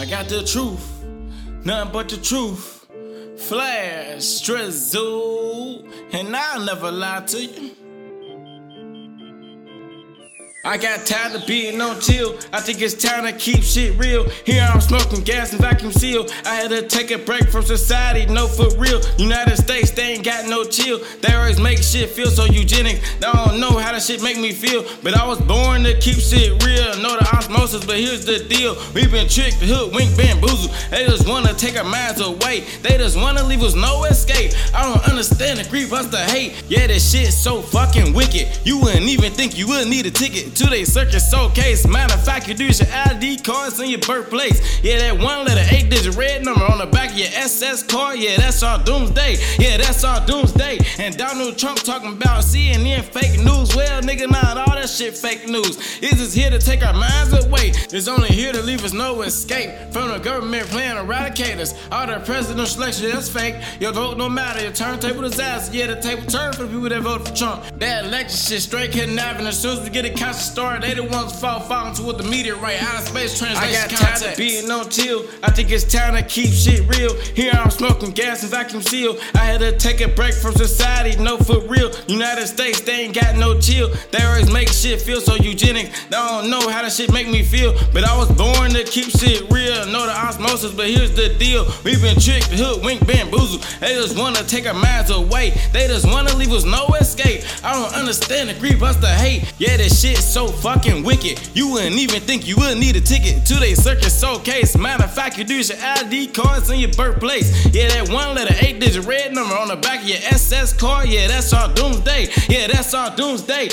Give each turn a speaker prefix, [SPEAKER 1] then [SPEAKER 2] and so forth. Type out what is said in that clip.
[SPEAKER 1] I got the truth, nothing but the truth. Flash, drizzle, and I'll never lie to you. I got tired of being on chill. I think it's time to keep shit real. Here I'm smoking gas and vacuum seal. I had to take a break from society, no for real. United States, chill. They always make shit feel so eugenic. They don't know how that shit make me feel. But I was born to keep shit real. Know the osmosis, but here's the deal. We been tricked, hoodwinked, bamboozled. They just wanna take our minds away. They just wanna leave us no escape. I don't understand the grief, us the hate. Yeah, this shit's so fucking wicked. You wouldn't even think you would need a ticket to they circus showcase. Matter of fact, you do your ID cards in your birthplace. Yeah, that one letter, eight your SS card. Yeah, that's our doomsday. Yeah, that's our doomsday. And Donald Trump talking about CNN fake news. Well, nigga, not all that shit fake news. It's just here to take our minds away. It's only here to leave us no escape from the government plan to eradicate us. All the presidential election, that's fake. Your vote no matter. Your turntable disaster. Yeah, the table turned for the people that voted for Trump. That election shit straight kidnapping. As soon as we get a constant started, they the ones fall falling to what the meteorite out of space translation. I got tired of being on chill. I think it's time to keep shit real. Here I'm smoking gas and vacuum seal. I had to take a break from society, no for real. United States, they ain't got no chill. They always make shit feel so eugenic. They don't know how that shit make me feel. But I was born to keep shit real. Know the osmosis, but here's the deal. We've been tricked, hoodwinked, bamboozled. They just wanna take our minds away. They just wanna leave us no escape. I don't understand the grief, us the hate. Yeah, this shit's so fucking wicked. You wouldn't even think you would need a ticket to they circus showcase. Matter of fact, you do your ID cards in your birthplace. Yeah, that one letter, eight digit red number on the back of your SS card. Yeah, that's our doomsday. Yeah, that's our doomsday.